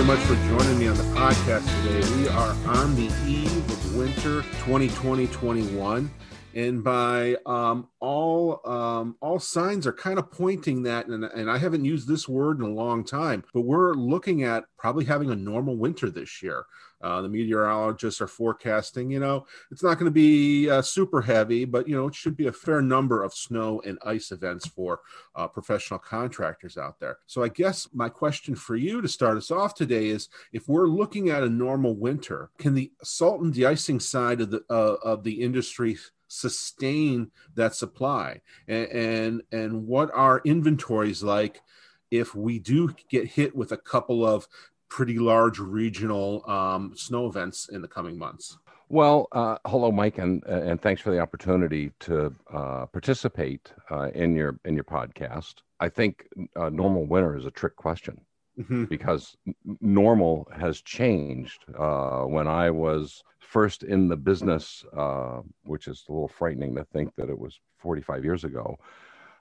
very much for joining me on the podcast today. We are on the eve of winter 2020-21 and by um, all um, all signs are kind of pointing that and, and i haven't used this word in a long time but we're looking at probably having a normal winter this year uh, the meteorologists are forecasting you know it's not going to be uh, super heavy but you know it should be a fair number of snow and ice events for uh, professional contractors out there. So i guess my question for you to start us off today is if we're looking at a normal winter can the salt and de-icing side of the uh, of the industry sustain that supply? And, and and what are inventories like if we do get hit with a couple of pretty large regional um, snow events in the coming months well, uh, hello, Mike, and and thanks for the opportunity to uh, participate uh, in your in your podcast. I think uh, normal winter is a trick question mm-hmm. because normal has changed. Uh, when I was first in the business, uh, which is a little frightening to think that it was 45 years ago,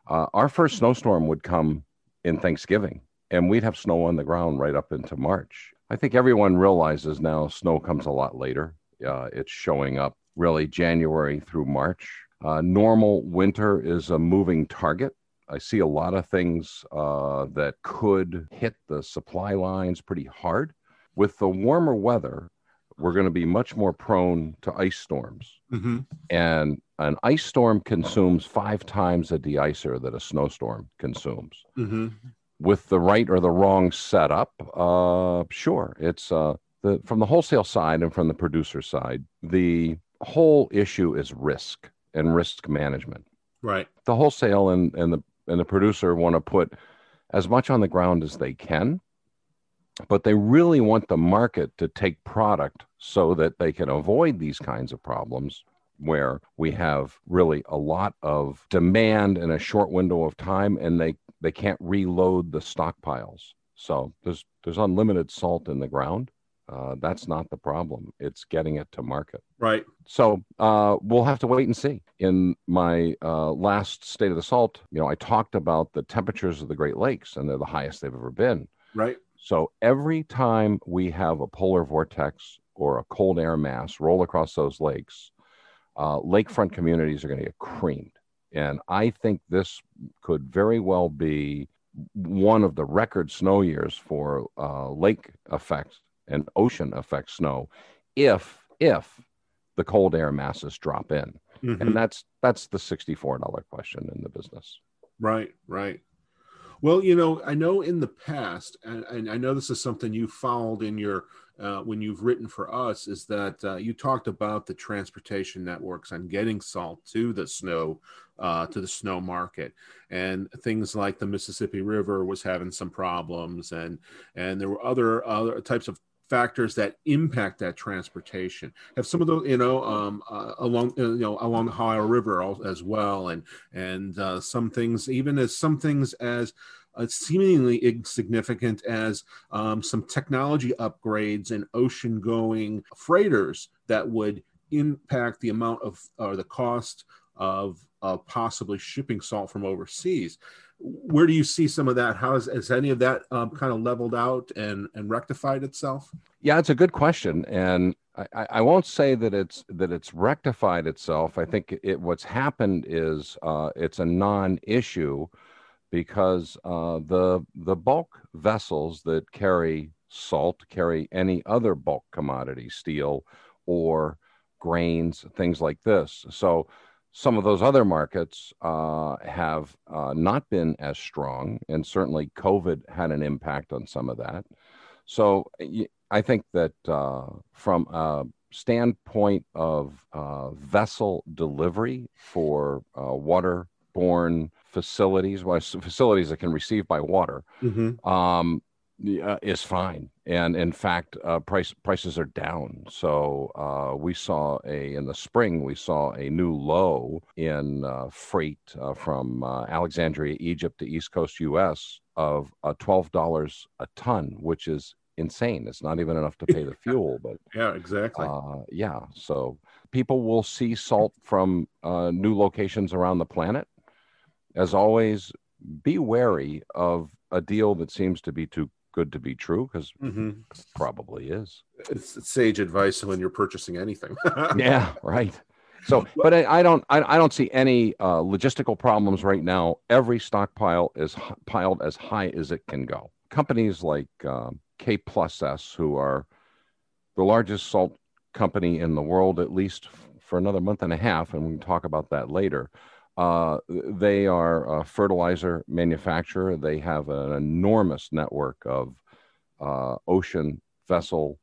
uh, our first snowstorm would come in Thanksgiving, and we'd have snow on the ground right up into March. I think everyone realizes now snow comes a lot later. Uh, it's showing up really January through March. Uh, normal winter is a moving target. I see a lot of things uh, that could hit the supply lines pretty hard. With the warmer weather, we're going to be much more prone to ice storms. Mm-hmm. And an ice storm consumes five times a deicer that a snowstorm consumes. Mm-hmm. With the right or the wrong setup, uh, sure, it's uh, the from the wholesale side and from the producer side. The whole issue is risk and risk management. Right. The wholesale and, and the and the producer want to put as much on the ground as they can but they really want the market to take product so that they can avoid these kinds of problems where we have really a lot of demand in a short window of time and they they can't reload the stockpiles. So there's there's unlimited salt in the ground. Uh, that's not the problem. It's getting it to market. Right. So uh, we'll have to wait and see. In my uh, last state of the salt you know i talked about the temperatures of the great lakes and they're the highest they've ever been. Right. So every time we have a polar vortex or a cold air mass roll across those lakes, uh, lakefront communities are going to get creamed. And I think this could very well be one of the record snow years for uh, lake effects and ocean effect snow, if if the cold air masses drop in, mm-hmm. and that's that's the sixty four dollar question in the business. Right, right. Well, you know, I know in the past, and, and I know this is something you followed in your uh, when you've written for us, is that uh, you talked about the transportation networks and getting salt to the snow uh, to the snow market, and things like the Mississippi River was having some problems, and and there were other other types of factors that impact that transportation. Have some of those, you know, um, uh, along, uh, you know, along the Ohio River as well, and and uh, some things, even as some things as uh, seemingly insignificant as um, some technology upgrades and ocean-going freighters that would impact the amount of or the cost of possibly shipping salt from overseas where do you see some of that? How has, has any of that um, kind of leveled out and, and rectified itself? Yeah, it's a good question, and I, I won't say that it's that it's rectified itself. I think it what's happened is uh, it's a non-issue because uh, the the bulk vessels that carry salt carry any other bulk commodity, steel or grains, things like this. So some of those other markets uh, have uh, not been as strong, and certainly COVID had an impact on some of that. So I think that uh, from a standpoint of uh, vessel delivery for uh, waterborne facilities, well, facilities that can receive by water, mm-hmm. um, uh, is fine, and in fact, uh, price prices are down. So uh, we saw a in the spring we saw a new low in uh, freight uh, from uh, Alexandria, Egypt, to East Coast U.S. of twelve dollars a ton, which is insane. It's not even enough to pay the fuel, but yeah, exactly. yeah, so people will see salt from new locations around the planet. As always, be wary of a deal that seems to be too good to be true because mm-hmm. probably is. It's, it's sage advice when you're purchasing anything. yeah, right. So, but I, I don't, I, I, don't see any uh, logistical problems right now. Every stockpile is h- piled as high as it can go. Companies like um, K Plus S, who are the largest salt company in the world, at least f- for another month and a half, and we can talk about that later. Uh, they are a fertilizer manufacturer. They have an enormous network of uh, ocean vessel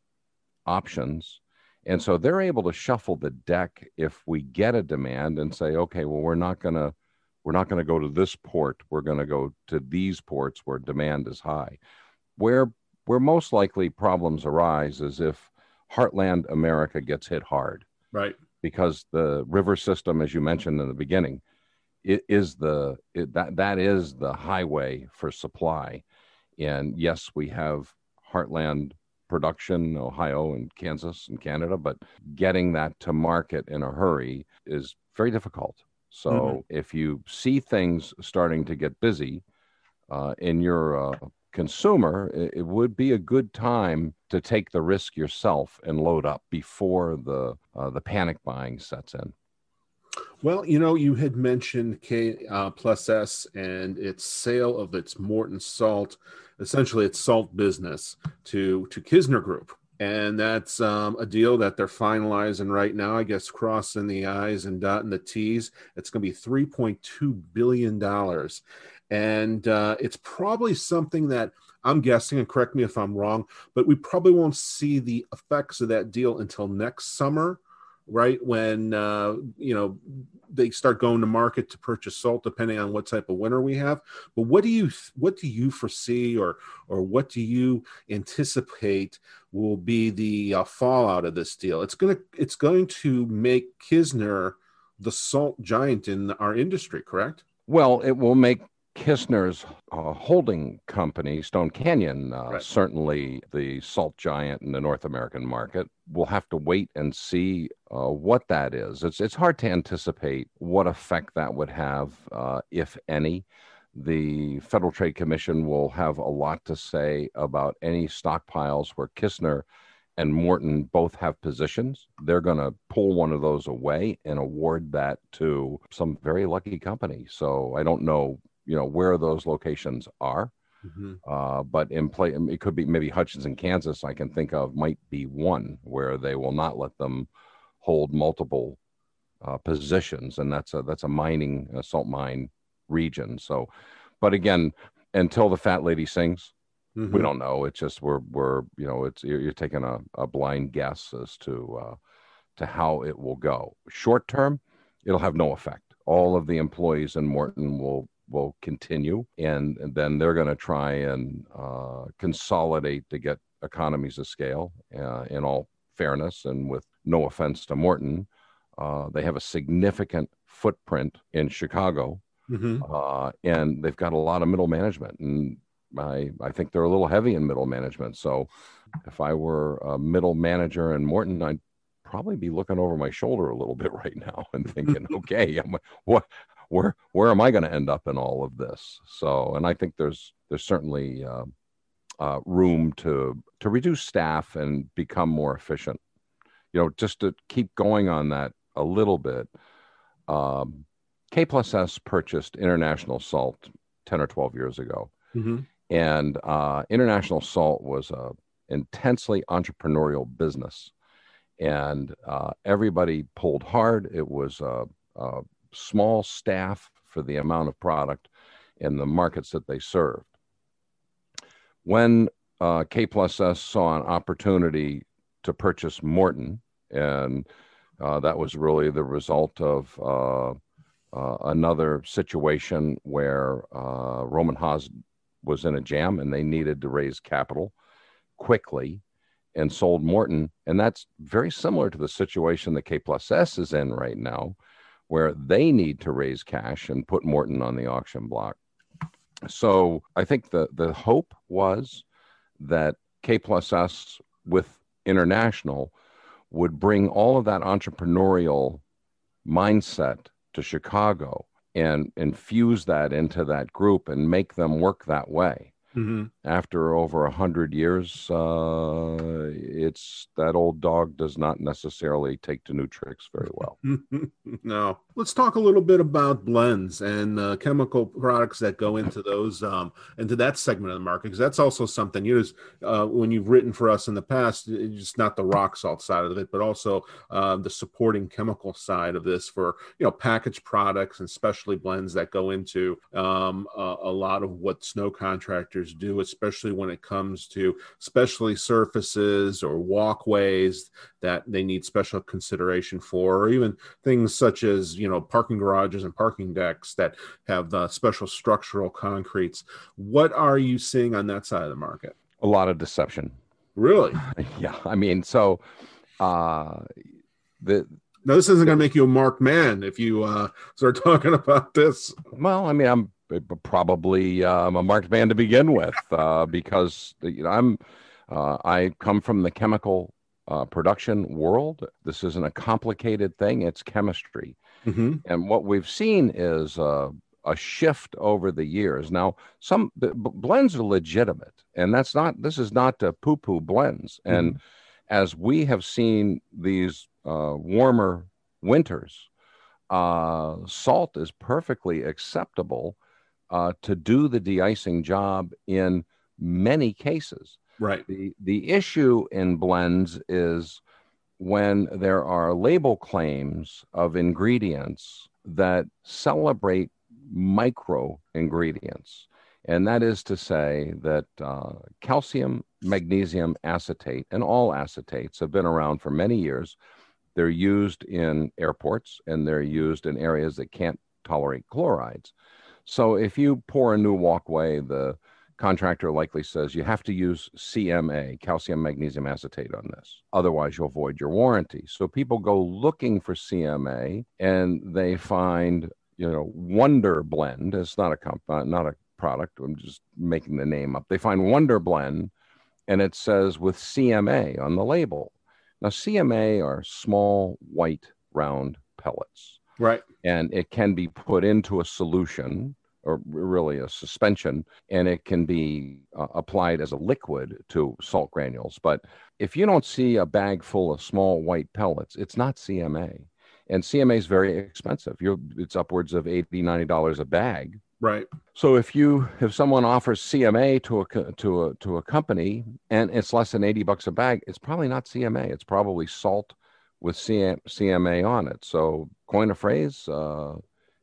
options and so they're able to shuffle the deck if we get a demand and say, okay, well, we're not going to we're not going to go to this port. We're going to go to these ports where demand is high. Where where most likely problems arise is if heartland America gets hit hard. Right. Because the river system, as you mentioned in the beginning, is the it, that that is the highway for supply. And yes, we have heartland production, Ohio and Kansas and Canada, but getting that to market in a hurry is very difficult. So mm-hmm. if you see things starting to get busy uh, in your uh, consumer, it, it, would be a good time to take the risk yourself and load up before the uh, the panic buying sets in. Well, you know, you had mentioned K uh, plus S and its sale of its Morton salt, essentially its salt business to to Kissner Group, and that's um, a deal that they're finalizing right now. I guess crossing the I's and dotting the T's. It's going to be three point two billion dollars, and uh, it's probably something that I'm guessing, and correct me if I'm wrong, but we probably won't see the effects of that deal until next summer right? When uh, you know they start going to market to purchase salt depending on what type of winter we have. But what do you what do you foresee or or what do you anticipate will be the uh, fallout of this deal? It's going to it's going to make Kissner the salt giant in our industry correct? Well it will make Kissner's uh, holding company, Stone Canyon, uh, right. certainly the salt giant in the North American market. We'll have to wait and see uh, what that is. It's it's hard to anticipate what effect that would have, uh, if any. The Federal Trade Commission will have a lot to say about any stockpiles where Kizner and Morton both have positions. They're going to pull one of those away and award that to some very lucky company. So I don't know you know where those locations are. Mm-hmm. Uh, but in play, it could be maybe Hutchinson, Kansas. I can think of might be one where they will not let them hold multiple uh, positions, and that's a that's a mining a salt mine region. So, but again, until the fat lady sings, mm-hmm. we don't know. It's just we're we're you know it's you're, you're taking a, a blind guess as to uh, to how it will go. Short term, it'll have no effect. All of the employees in Morton will will continue, and, and then they're going to try and uh, consolidate to get economies of scale. Uh, in all fairness, and with no offense to Morton, uh, they have a significant footprint in Chicago, mm-hmm. Uh, and they've got a lot of middle management, and I I think they're a little heavy in middle management. So, if I were a middle manager in Morton, I'd probably be looking over my shoulder a little bit right now and thinking, okay, I'm, what where where am I going to end up in all of this? So, and I think there's there's certainly uh, uh, room to to reduce staff and become more efficient. You know, just to keep going on that a little bit. Um, K plus S purchased International Salt ten or twelve years ago, mm-hmm. and uh, International Salt was a intensely entrepreneurial business, and uh, everybody pulled hard. It was a, a small staff for the amount of product in the markets that they served. When uh, K plus S saw an opportunity to purchase Morton, and uh, that was really the result of uh, uh another situation where uh, Rohm Haas was in a jam and they needed to raise capital quickly and sold Morton. And that's very similar to the situation that K plus S is in right now, where they need to raise cash and put Morton on the auction block. So I think the, the hope was that K plus S with international would bring all of that entrepreneurial mindset to Chicago and infuse that into that group and make them work that way. Mm-hmm. After over a hundred years, uh, it's that old dog does not necessarily take to new tricks very well. no. Let's talk a little bit about blends and uh, chemical products that go into those um, into that segment of the market because that's also something you uh, when you've written for us in the past, it's not the rock salt side of it, but also uh, the supporting chemical side of this for you know packaged products and specialty blends that go into um, a, a lot of what snow contractors do, especially when it comes to specialty surfaces or walkways that they need special consideration for, or even things such as you know parking garages and parking decks that have the special structural concretes. What are you seeing on that side of the market? A lot of deception. Really? Yeah, I mean, so uh, the now this isn't going to make you a marked man if you uh, start talking about this. Well, I mean, I'm probably um, a marked man to begin with uh, because you know I'm uh, I come from the chemical uh, production world. This isn't a complicated thing; it's chemistry, mm-hmm. and what we've seen is uh, a shift over the years. Now, some b- blends are legitimate, and that's not. This is not to poo-poo blends, mm-hmm. and as we have seen these uh, warmer winters. Uh, salt is perfectly acceptable uh, to do the de-icing job in many cases. Right. The the issue in blends is when there are label claims of ingredients that celebrate micro ingredients. And that is to say that uh, calcium, magnesium acetate, and all acetates have been around for many years. They're used in airports and they're used in areas that can't tolerate chlorides. So if you pour a new walkway, the contractor likely says you have to use CMA, calcium magnesium acetate, on this. Otherwise, you'll void your warranty. So people go looking for CMA and they find, you know, Wonder Blend. It's not a comp, uh, not a product. I'm just making the name up. They find Wonder Blend and it says with CMA on the label. Now, CMA are small white round pellets. Right. And it can be put into a solution or really a suspension, and it can be uh, applied as a liquid to salt granules. But if you don't see a bag full of small white pellets, it's not CMA. And CMA is very expensive. You're, it's upwards of $80, $90 a bag. Right. So if you if someone offers CMA to a to a to a company and it's less than 80 bucks a bag, it's probably not CMA. It's probably salt with CM, CMA on it. So coin a phrase, uh,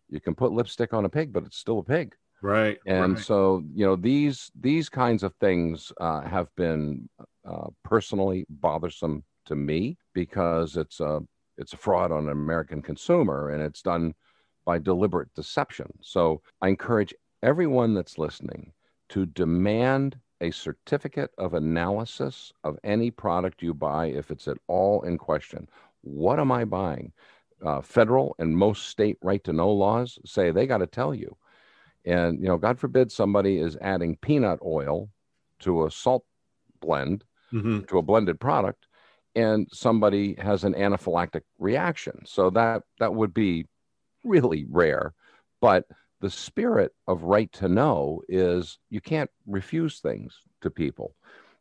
you can put lipstick on a pig, but it's still a pig. Right. And right. so, you know, these these kinds of things uh, have been uh, personally bothersome to me because it's a it's a fraud on an American consumer and it's done by deliberate deception. So I encourage everyone that's listening to demand a certificate of analysis of any product you buy if it's at all in question. What am I buying? uh, federal and most state right to know laws say they got to tell you. And, you know, God forbid somebody is adding peanut oil to a salt blend, mm-hmm. to a blended product, and somebody has an anaphylactic reaction. So that that would be really rare. But the spirit of right to know is you can't refuse things to people.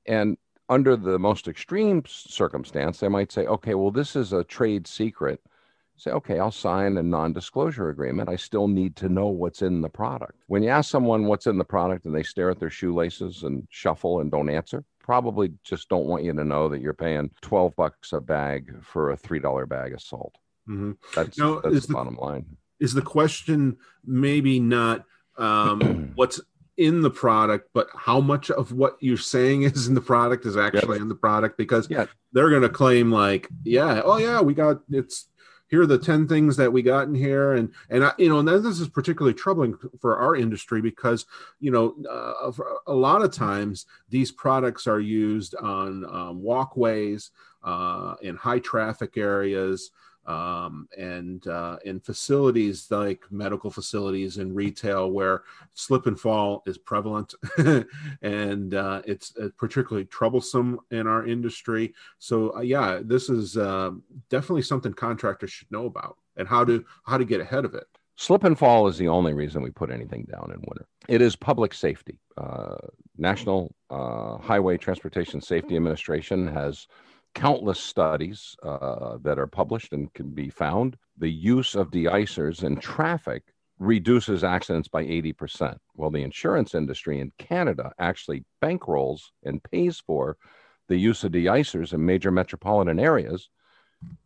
And under the most extreme circumstance, they might say, okay, well, this is a trade secret say, okay, I'll sign a non disclosure agreement. I still need to know what's in the product. When you ask someone what's in the product and they stare at their shoelaces and shuffle and don't answer, probably just don't want you to know that you're paying 12 bucks a bag for a $3 bag of salt. Mm-hmm. That's, that's the, the bottom line. Is the question maybe not um, what's in the product, but how much of what you're saying is in the product is actually yep. in the product because yeah. they're going to claim like, yeah, oh yeah, we got it's here are the 10 things that we got in here and and I, you know and this is particularly troubling for our industry because you know uh, a lot of times these products are used on um, walkways uh, in high traffic areas um, and uh, in facilities like medical facilities and retail where slip and fall is prevalent and uh, it's uh, particularly troublesome in our industry. So uh, yeah, this is um, definitely something contractors should know about and how to how to get ahead of it. Slip and fall is the only reason we put anything down in winter. It is public safety. Uh, National uh, Highway Transportation Safety Administration has countless studies uh, that are published and can be found. The use of deicers in traffic reduces accidents by 80%. Well, the insurance industry in Canada actually bankrolls and pays for the use of deicers in major metropolitan areas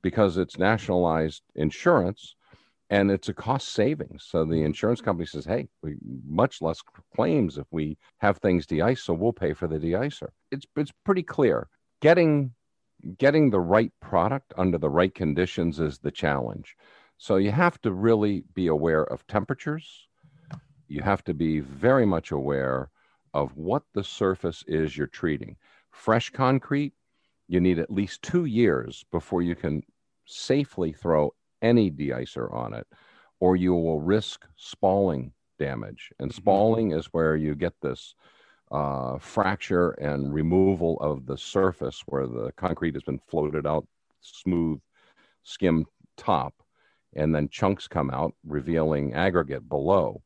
because it's nationalized insurance and it's a cost savings. So the insurance company says, "Hey, we much less claims if we have things de-ice, so we'll pay for the de-icer." It's it's pretty clear. Getting getting the right product under the right conditions is the challenge. So you have to really be aware of temperatures. You have to be very much aware of what the surface is you're treating. Fresh concrete, you need at least two years before you can safely throw any deicer on it, or you will risk spalling damage. And mm-hmm. spalling is where you get this uh, fracture and removal of the surface where the concrete has been floated out smooth, skim top, and then chunks come out, revealing aggregate below.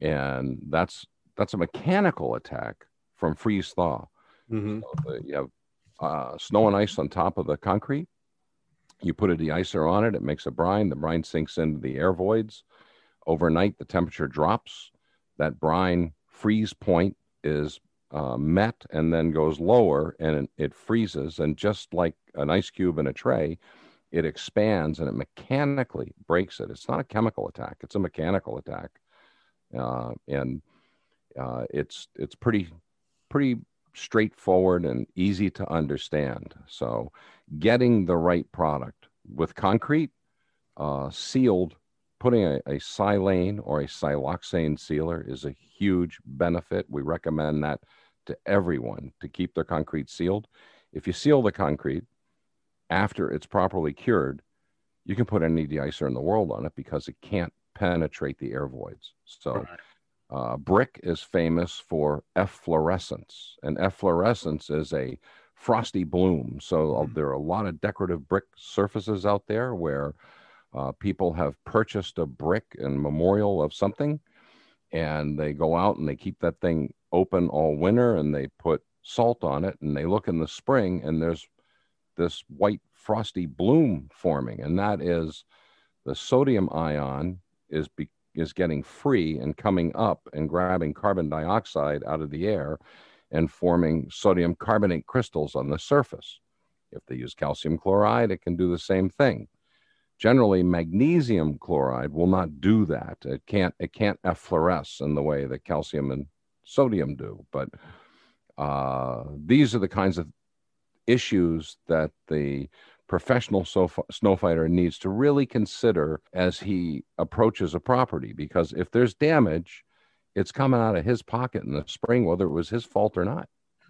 And that's that's a mechanical attack from freeze thaw. Mm-hmm. So you have uh, snow and ice on top of the concrete. You put a deicer on it, it makes a brine. The brine sinks into the air voids. Overnight, the temperature drops. That brine freeze point is uh, met and then goes lower and it freezes. And just like an ice cube in a tray, it expands and it mechanically breaks it. It's not a chemical attack; it's a mechanical attack, uh, and uh, it's it's pretty pretty straightforward and easy to understand. So, getting the right product with concrete uh, sealed, putting a, a silane or a siloxane sealer is a huge benefit. We recommend that to everyone to keep their concrete sealed. If you seal the concrete after it's properly cured, you can put any deicer in the world on it because it can't penetrate the air voids. So, uh, brick is famous for efflorescence, and efflorescence is a frosty bloom. So, uh, mm-hmm. there are a lot of decorative brick surfaces out there where uh, people have purchased a brick and memorial of something, and they go out and they keep that thing open all winter and they put salt on it and they look in the spring and there's this white frosty bloom forming, and that is the sodium ion is be, is getting free and coming up and grabbing carbon dioxide out of the air and forming sodium carbonate crystals on the surface. If they use calcium chloride, it can do the same thing. Generally, magnesium chloride will not do that. It can't it can't effloresce in the way that calcium and sodium do. But uh, these are the kinds of issues that the professional snow fighter needs to really consider as he approaches a property because if there's damage it's coming out of his pocket in the spring whether it was his fault or not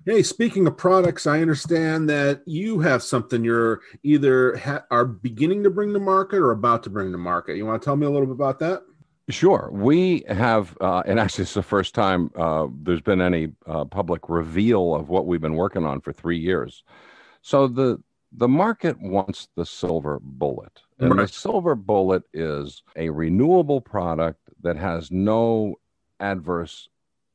hey speaking of products i understand that you have something you're either ha- are beginning to bring to market or about to bring to market you want to tell me a little bit about that Sure. We have, uh, and actually, it's the first time uh, there's been any uh, public reveal of what we've been working on for three years. So the the market wants the silver bullet, and right. the silver bullet is a renewable product that has no adverse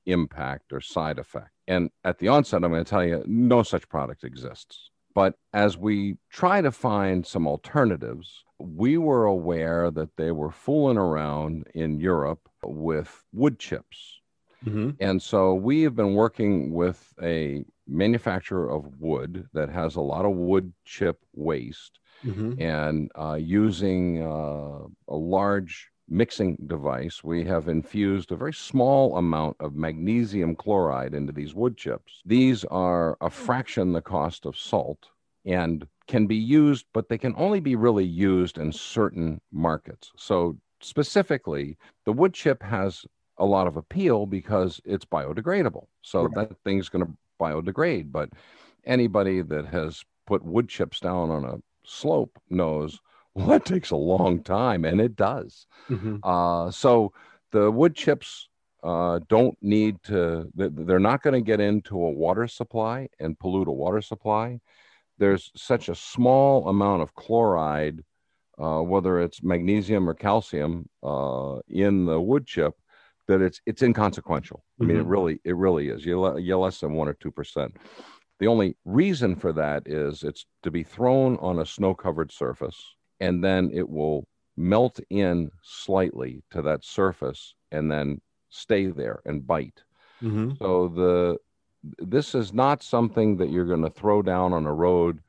impact or side effect. And at the onset, I'm going to tell you, no such product exists. But as we try to find some alternatives, we were aware that they were fooling around in Europe with wood chips. Mm-hmm. And so we have been working with a manufacturer of wood that has a lot of wood chip waste mm-hmm. and uh, using uh, a large mixing device, we have infused a very small amount of magnesium chloride into these wood chips. These are a fraction the cost of salt and can be used, but they can only be really used in certain markets. So, specifically, the wood chip has a lot of appeal because it's biodegradable. So, right. that thing's going to biodegrade. But anybody that has put wood chips down on a slope knows well, it takes a long time, and it does. Mm-hmm. Uh, so, the wood chips uh, don't need to, they're not going to get into a water supply and pollute a water supply there's such a small amount of chloride uh, whether it's magnesium or calcium uh, in the wood chip, that it's it's inconsequential. I mean, mm-hmm. it really it really is. You're, you're less than one or two percent. The only reason for that is it's to be thrown on a snow covered surface, and then it will melt in slightly to that surface, and then stay there and bite. Mm-hmm. So the this is not something that you're going to throw down on a road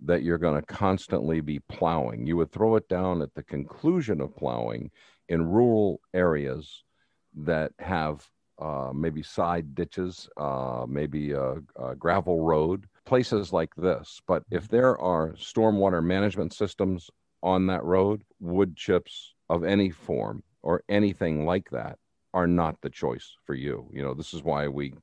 that you're going to constantly be plowing. You would throw it down at the conclusion of plowing in rural areas that have uh, maybe side ditches, uh, maybe a, a, gravel road, places like this. But if mm-hmm. there are stormwater management systems on that road, wood chips of any form or anything like that are not the choice for you. You know, this is why we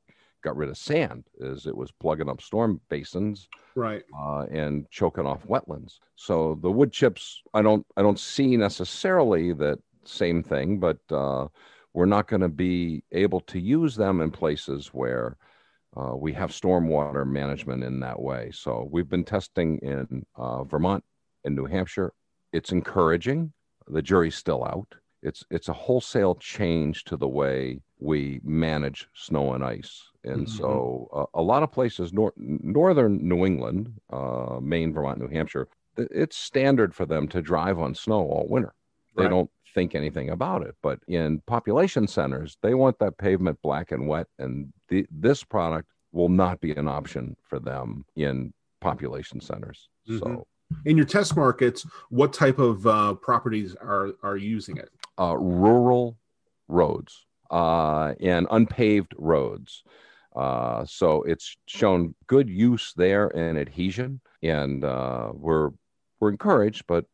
got rid of sand, is it was plugging up storm basins, right, uh, and choking off wetlands. So the wood chips, I don't, I don't see necessarily that same thing, but uh, we're not going to be able to use them in places where uh, we have stormwater management in that way. So we've been testing in uh, Vermont and New Hampshire. It's encouraging. The jury's still out it's it's a wholesale change to the way we manage snow and ice. And mm-hmm. so uh, a lot of places, nor- northern New England, uh, Maine, Vermont, New Hampshire, it's standard for them to drive on snow all winter. They right. don't think anything about it. But in population centers, they want that pavement black and wet, and the, this product will not be an option for them in population centers. Mm-hmm. So in your test markets, what type of uh, properties are are using it? uh, rural roads uh, and unpaved roads. Uh, so it's shown good use there in adhesion, and uh, we're we're encouraged, but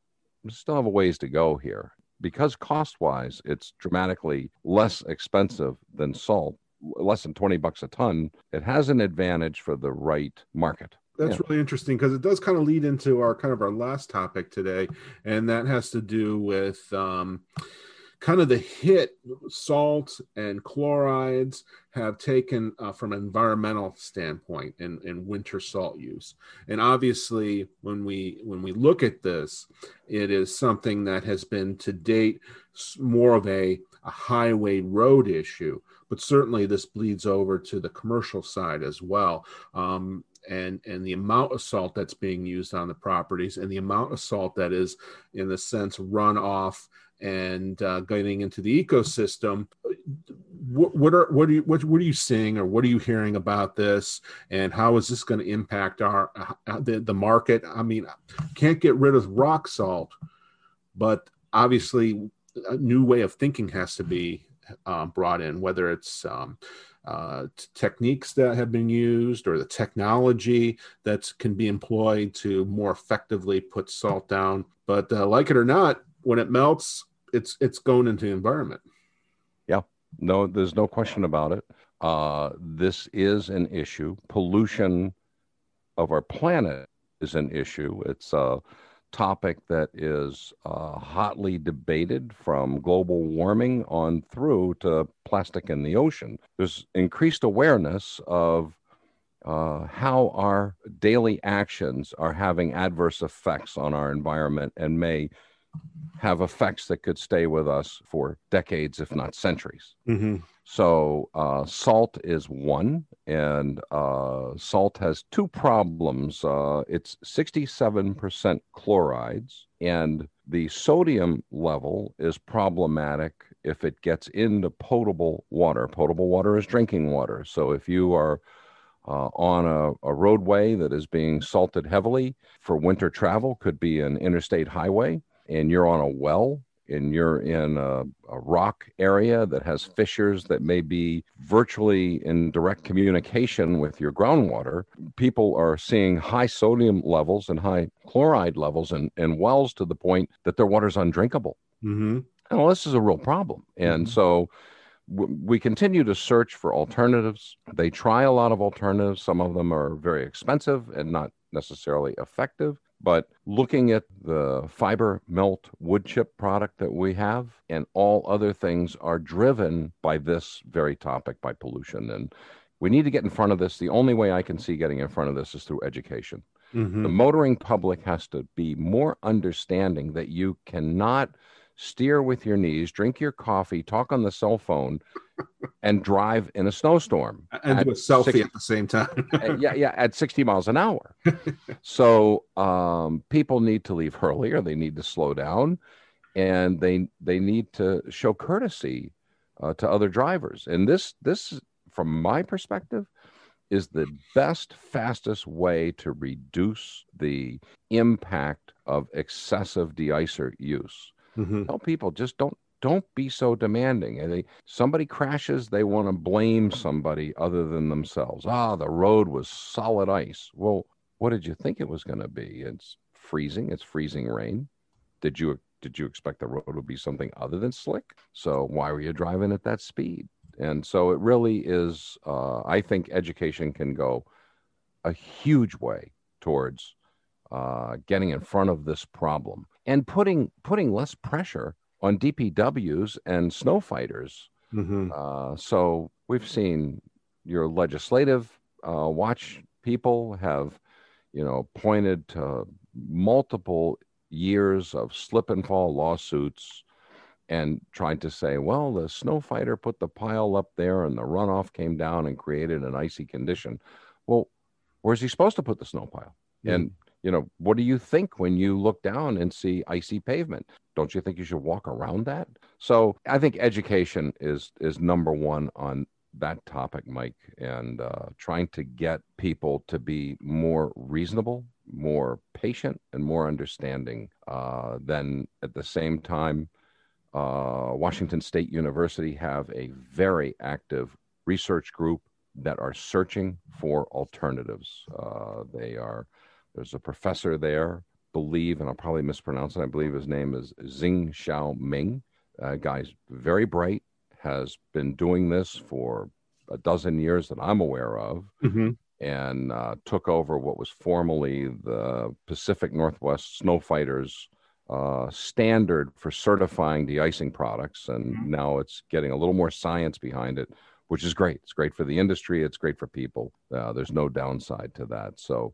we still have a ways to go here because cost wise, it's dramatically less expensive than salt, less than twenty bucks a ton. It has an advantage for the right market that's yeah. really interesting because it does kind of lead into our kind of our last topic today and that has to do with um, kind of the hit salt and chlorides have taken uh, from an environmental standpoint in, in winter salt use and obviously when we when we look at this it is something that has been to date more of a, a highway road issue but certainly this bleeds over to the commercial side as well um, and and the amount of salt that's being used on the properties and the amount of salt that is in the sense run off and uh, getting into the ecosystem. What, what are what are you what, what are you seeing or what are you hearing about this and how is this going to impact our uh, the, the market? I mean, can't get rid of rock salt, but obviously a new way of thinking has to be uh, brought in, whether it's um, uh, techniques that have been used or the technology that can be employed to more effectively put salt down. But uh, like it or not, when it melts, it's it's going into the environment. Yeah, no, there's no question about it. Uh, this is an issue. Pollution of our planet is an issue. It's a topic that is uh, hotly debated from global warming on through to plastic in the ocean. There's increased awareness of uh, how our daily actions are having adverse effects on our environment and may have effects that could stay with us for decades, if not centuries. Mm-hmm. So, uh, salt is one, and uh, salt has two problems. Uh, it's 67% chlorides, and the sodium level is problematic if it gets into potable water. Potable water is drinking water. So, if you are uh, on a, a, roadway that is being salted heavily for winter travel, could be an interstate highway, and you're on a well and you're in a, a, rock area that has fissures that may be virtually in direct communication with your groundwater, people are seeing high sodium levels and high chloride levels in, in wells to the point that their water's undrinkable. Mm-hmm. And well, this is a real problem. And mm-hmm. so w- we continue to search for alternatives. They try a lot of alternatives. Some of them are very expensive and not necessarily effective. But looking at the fiber melt wood chip product that we have and all other things are driven by this very topic, by pollution. And we need to get in front of this. The only way I can see getting in front of this is through education. Mm-hmm. The motoring public has to be more understanding that you cannot steer with your knees, drink your coffee, talk on the cell phone, and drive in a snowstorm and do a selfie 60, at the same time. yeah, yeah, at 60 miles an hour. so um, people need to leave earlier. They need to slow down, and they they need to show courtesy uh, to other drivers. And this this, from my perspective, is the best, fastest way to reduce the impact of excessive deicer use. Mm-hmm. Tell people just don't don't be so demanding. And they, somebody crashes, they want to blame somebody other than themselves. Ah, the road was solid ice. Well, what did you think it was going to be? It's freezing. It's freezing rain. Did you did you expect the road would be something other than slick? So why were you driving at that speed? And so it really is. Uh, I think education can go a huge way towards uh, getting in front of this problem and putting putting less pressure on DPWs and snow fighters. Mm-hmm. Uh, so we've seen your legislative uh, watch people have, you know, pointed to multiple years of slip and fall lawsuits and tried to say, well, the snow fighter put the pile up there and the runoff came down and created an icy condition. Well, where's he supposed to put the snow pile? Mm-hmm. And you know, what do you think when you look down and see icy pavement? Don't you think you should walk around that? So I think education is is number one on that topic, Mike, and uh, trying to get people to be more reasonable, more patient, and more understanding. Uh, then at the same time, uh, Washington State University have a very active research group that are searching for alternatives. Uh, they are there's a professor there, believe, and I'll probably mispronounce it. I believe his name is Zing Xiao Ming. Uh, guy's very bright, has been doing this for a dozen years that I'm aware of, mm-hmm. and uh, took over what was formerly the Pacific Northwest Snow Fighters uh, standard for certifying de-icing products, and mm-hmm. now it's getting a little more science behind it, which is great. It's great for the industry. It's great for people. Uh, there's no downside to that. So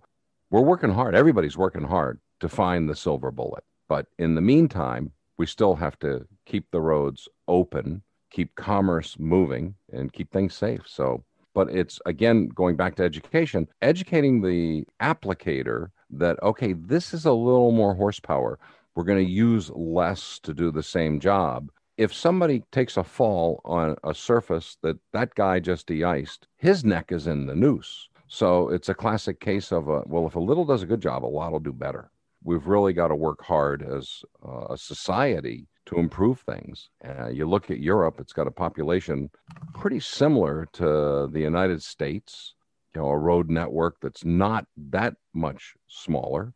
we're working hard. Everybody's working hard to find the silver bullet. But in the meantime, we still have to keep the roads open, keep commerce moving, and keep things safe. So, but it's again going back to education, educating the applicator that, okay, this is a little more horsepower. We're going to use less to do the same job. If somebody takes a fall on a surface that that guy just de iced, his neck is in the noose. So it's a classic case of a, well, if a little does a good job, a lot will do better. We've really got to work hard as uh, a society to improve things. Uh, you look at Europe, it's got a population pretty similar to the United States, you know, a road network that's not that much smaller.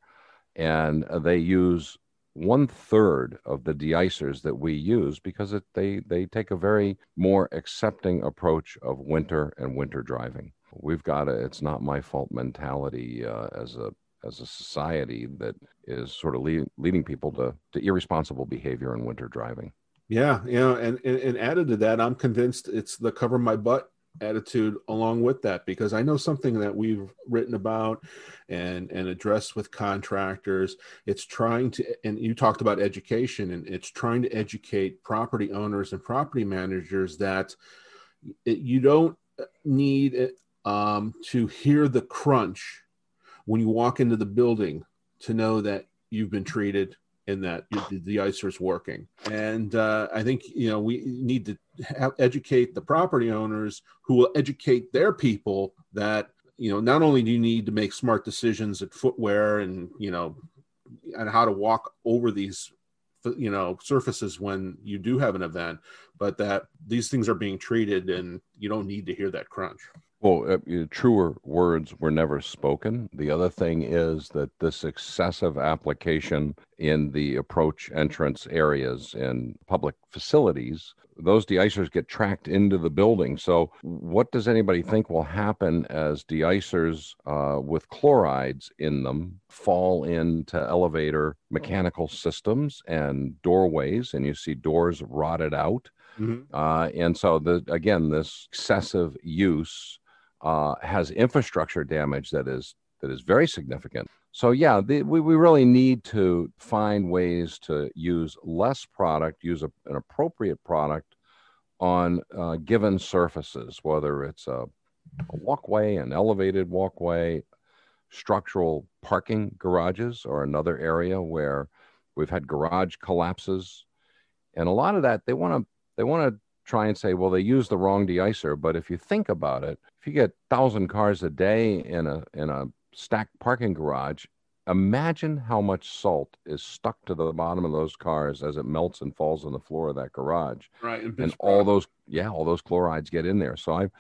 And they use one third of the deicers that we use because it, they, they take a very more accepting approach of winter and winter driving we've got a it's not my fault mentality uh, as a as a society that is sort of lead, leading people to, to irresponsible behavior in winter driving. Yeah, know, and, and, and added to that, I'm convinced it's the cover my butt attitude along with that because I know something that we've written about and and addressed with contractors. It's trying to, and you talked about education, and it's trying to educate property owners and property managers that it, you don't need um, to hear the crunch when you walk into the building to know that you've been treated and that the icer is working. And uh, I think you know we need to have, educate the property owners who will educate their people that you know not only do you need to make smart decisions at footwear and you know and how to walk over these you know surfaces when you do have an event but that these things are being treated and you don't need to hear that crunch well, uh, truer words were never spoken. The other thing is that this excessive application in the approach entrance areas in public facilities, those deicers get tracked into the building. So, what does anybody think will happen as deicers uh, with chlorides in them fall into elevator mechanical systems and doorways, and you see doors rotted out? Mm-hmm. Uh, and so, the, again, this excessive use uh, has infrastructure damage that is that is very significant. so yeah, the, we, we really need to find ways to use less product, use a, an appropriate product on uh, given surfaces, whether it's a, a walkway, an elevated walkway, structural parking garages, or another area where we've had garage collapses, and a lot of that they want to they want to try and say, well, they use the wrong deicer. But if you think about it, if you get thousand cars a day in a in a stacked parking garage, imagine how much salt is stuck to the bottom of those cars as it melts and falls on the floor of that garage. Right, and, all those yeah, all those chlorides get in there. So I'm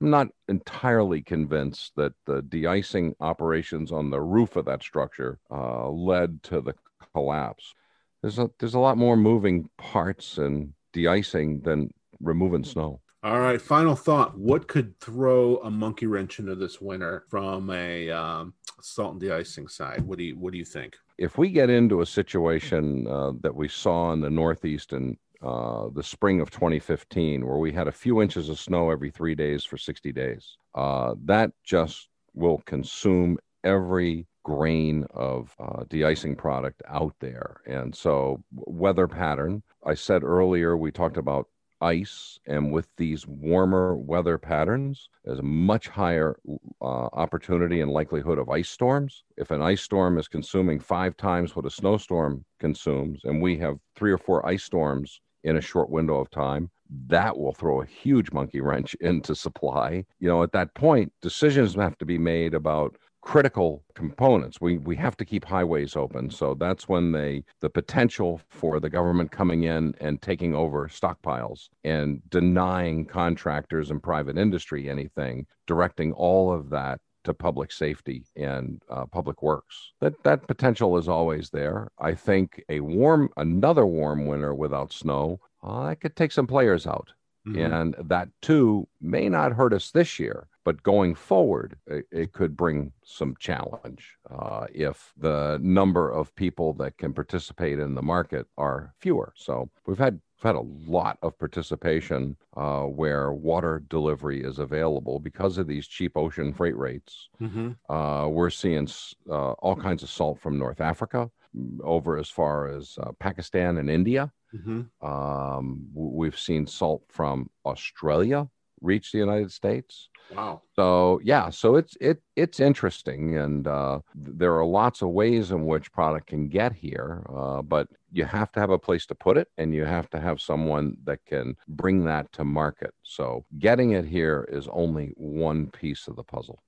not entirely convinced that the de-icing operations on the roof of that structure uh, led to the collapse. There's a there's a lot more moving parts and de-icing than removing snow. All right, final thought. What could throw a monkey wrench into this winter from a um, salt and de-icing side? What do you What do you think? If we get into a situation uh, that we saw in the Northeast in uh, the spring of 2015, where we had a few inches of snow every three days for 60 days, uh, that just will consume every grain of uh, de-icing product out there. And so, weather pattern. I said earlier we talked about ice, and with these warmer weather patterns, there's a much higher uh, opportunity and likelihood of ice storms. If an ice storm is consuming five times what a snowstorm consumes, and we have three or four ice storms in a short window of time, that will throw a huge monkey wrench into supply. You know, at that point, decisions have to be made about critical components. We we have to keep highways open. So that's when they the potential for the government coming in and taking over stockpiles and denying contractors and private industry anything, directing all of that to public safety and uh, public works. That that potential is always there. I think a warm another warm winter without snow uh, that could take some players out. Mm-hmm. And that too may not hurt us this year, but going forward, it, it could bring some challenge uh, if the number of people that can participate in the market are fewer. So we've had we've had a lot of participation uh, where water delivery is available because of these cheap ocean freight rates. Mm-hmm. Uh, we're seeing uh, all kinds of salt from North Africa over as far as uh, Pakistan and India. Mm-hmm. Um, we've seen salt from Australia reach the United States. Wow. So yeah, so it's it it's interesting, and uh, there are lots of ways in which product can get here, uh, but you have to have a place to put it, and you have to have someone that can bring that to market. So getting it here is only one piece of the puzzle.